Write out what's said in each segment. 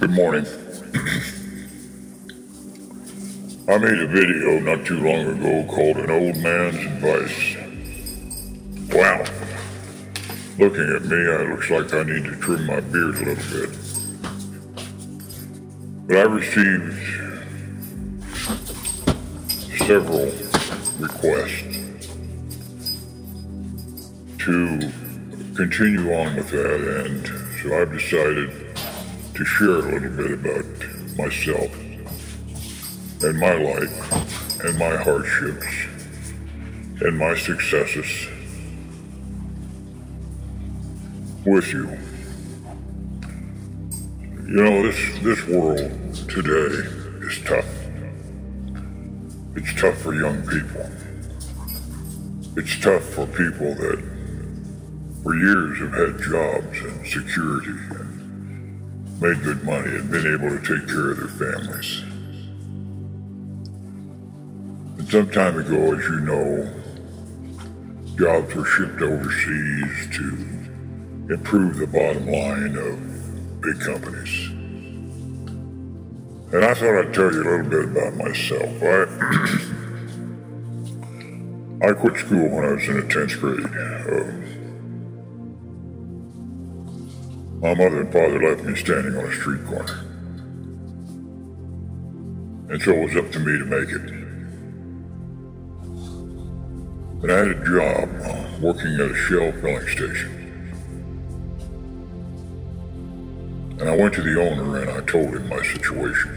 Good morning. I made a video not too long ago called An Old Man's Advice. Wow. Looking at me, it looks like I need to trim my beard a little bit. But I received several requests to continue on with that, and so I've decided to share a little bit about myself and my life and my hardships and my successes with you. You know, this, this world today is tough. It's tough for young people. It's tough for people that for years have had jobs and security made good money and been able to take care of their families. And some time ago, as you know, jobs were shipped overseas to improve the bottom line of big companies. And I thought I'd tell you a little bit about myself. I, I quit school when I was in the 10th grade. Uh, my mother and father left me standing on a street corner. And so it was up to me to make it. And I had a job uh, working at a Shell filling station. And I went to the owner and I told him my situation.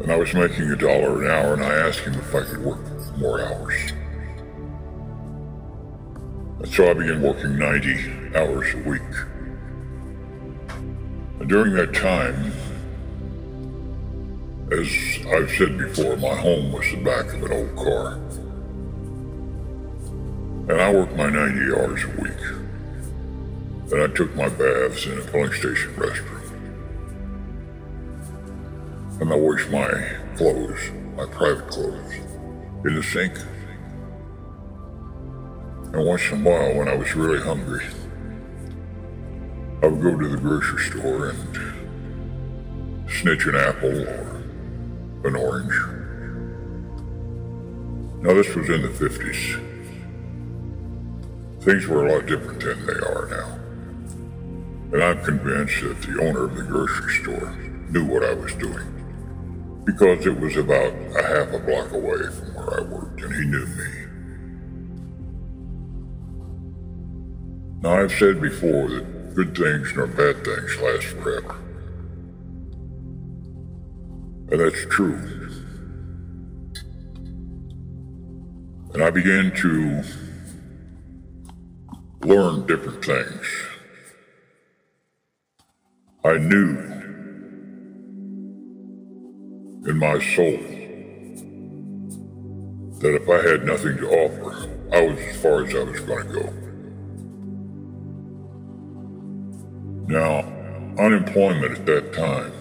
And I was making a dollar an hour and I asked him if I could work more hours. And so I began working 90 hours a week. And during that time, as I've said before, my home was the back of an old car. And I worked my 90 hours a week. And I took my baths in a filling station restroom. And I washed my clothes, my private clothes, in the sink. And once in a while, when I was really hungry, I would go to the grocery store and snitch an apple or an orange. Now, this was in the 50s. Things were a lot different than they are now. And I'm convinced that the owner of the grocery store knew what I was doing. Because it was about a half a block away from where I worked, and he knew me. Now, I've said before that good things nor bad things last forever. And that's true. And I began to learn different things. I knew in my soul that if I had nothing to offer, I was as far as I was going to go. Now, unemployment at that time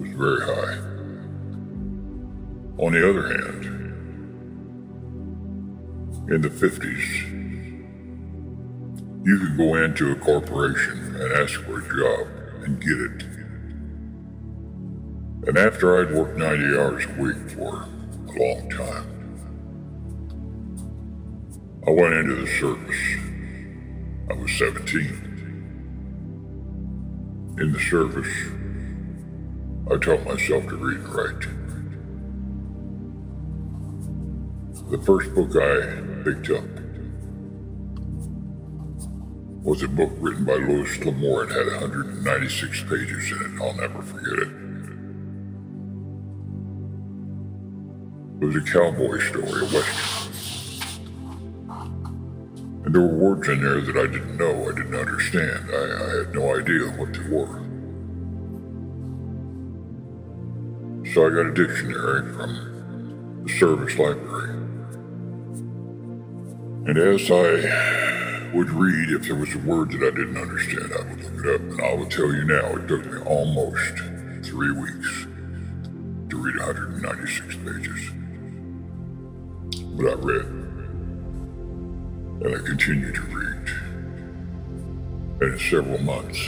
was very high. On the other hand, in the 50s, you could go into a corporation and ask for a job and get it. And after I'd worked 90 hours a week for a long time, I went into the service. I was 17. In the service, I taught myself to read and write. The first book I picked up was a book written by Louis L'Amour. It had 196 pages in it. I'll never forget it. It was a cowboy story, a western. And there were words in there that I didn't know, I didn't understand. I, I had no idea what they were. So I got a dictionary from the service library. And as I would read, if there was a word that I didn't understand, I would look it up. And I will tell you now, it took me almost three weeks to read 196 pages. But I read. And I continued to read. And in several months,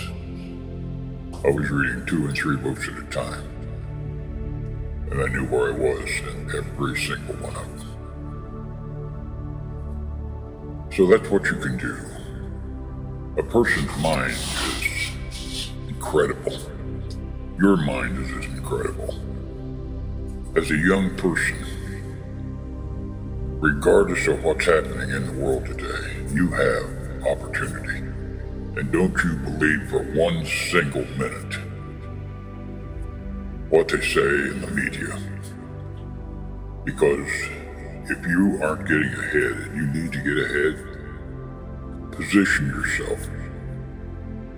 I was reading two and three books at a time. And I knew where I was in every single one of them. So that's what you can do. A person's mind is incredible. Your mind is as incredible. As a young person, regardless of what's happening in the world today, you have opportunity. And don't you believe for one single minute what they say in the media. Because if you aren't getting ahead and you need to get ahead, position yourself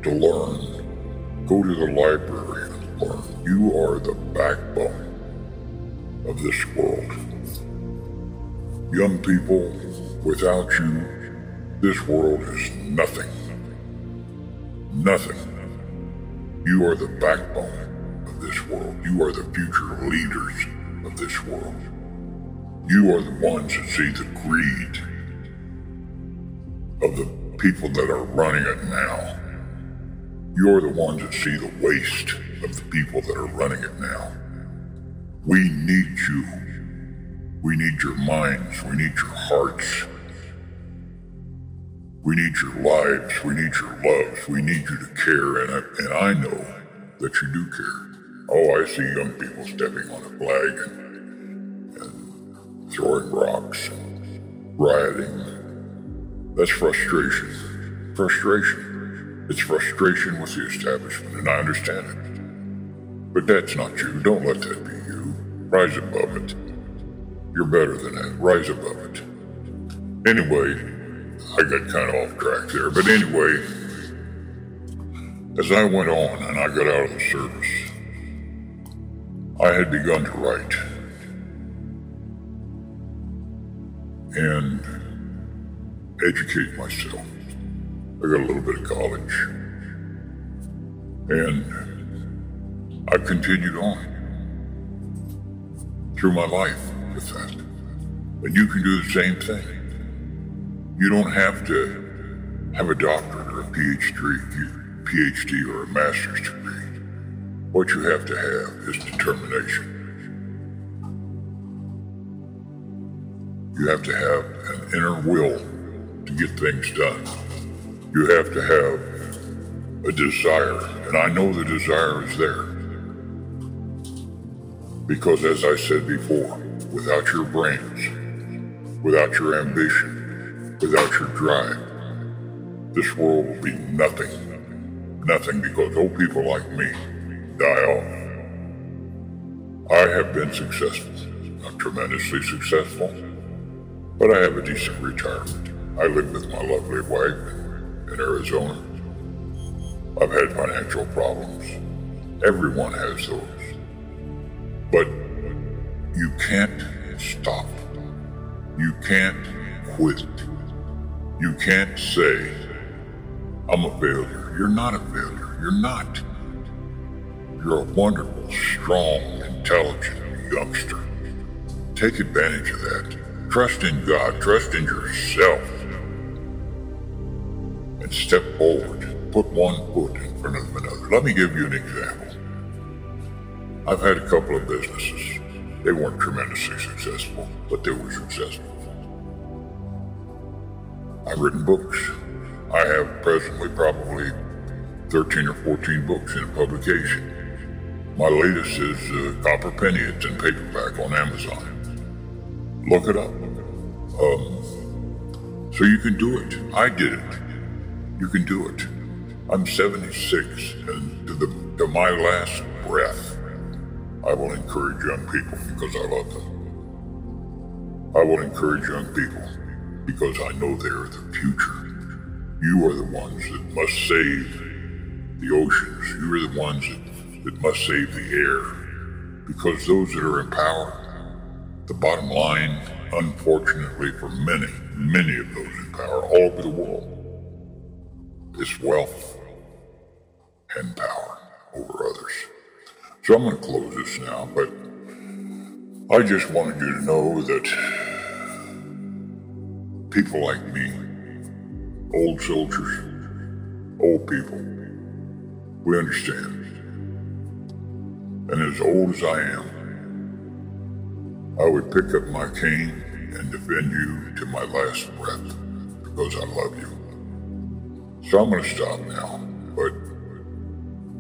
to learn. Go to the library and learn. You are the backbone of this world. Young people, without you, this world is nothing. Nothing. You are the backbone of this world. You are the future leaders of this world. You are the ones that see the greed of the people that are running it now. You're the ones that see the waste of the people that are running it now. We need you. We need your minds. We need your hearts. We need your lives. We need your loves. We need you to care, and I, and I know that you do care. Oh, I see young people stepping on a flag and, and throwing rocks, and rioting. That's frustration. Frustration. It's frustration with the establishment, and I understand it. But that's not you. Don't let that be you. Rise above it. You're better than that. Rise above it. Anyway, I got kind of off track there. But anyway, as I went on and I got out of the service, I had begun to write. And educate myself. I got a little bit of college. And I continued on through my life with that. And you can do the same thing. You don't have to have a doctorate or a PhD, PhD or a master's degree. What you have to have is determination. You have to have an inner will to get things done. You have to have a desire, and I know the desire is there. Because as I said before, without your brains, without your ambition, without your drive, this world will be nothing. Nothing because old people like me die off. I have been successful, not tremendously successful, but I have a decent retirement. I live with my lovely wife in Arizona. I've had financial problems. Everyone has those. Can't stop. You can't quit. You can't say, I'm a failure. You're not a failure. You're not. You're a wonderful, strong, intelligent youngster. Take advantage of that. Trust in God. Trust in yourself. And step forward. Put one foot in front of another. Let me give you an example. I've had a couple of businesses. They weren't tremendously successful, but they were successful. I've written books. I have presently probably 13 or 14 books in publication. My latest is uh, Copper Penny. It's in paperback on Amazon. Look it up. Um, so you can do it. I did it. You can do it. I'm 76, and to, the, to my last breath, I will encourage young people because I love them. I will encourage young people because I know they are the future. You are the ones that must save the oceans. You are the ones that, that must save the air. Because those that are in power, the bottom line, unfortunately for many, many of those in power all over the world, is wealth and power over others. So I'm going to close this now, but I just wanted you to know that people like me, old soldiers, old people, We understand. And as old as I am, I would pick up my cane and defend you to my last breath because I love you. So I'm going to stop now, but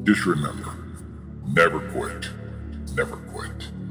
just remember never quit. Never quit.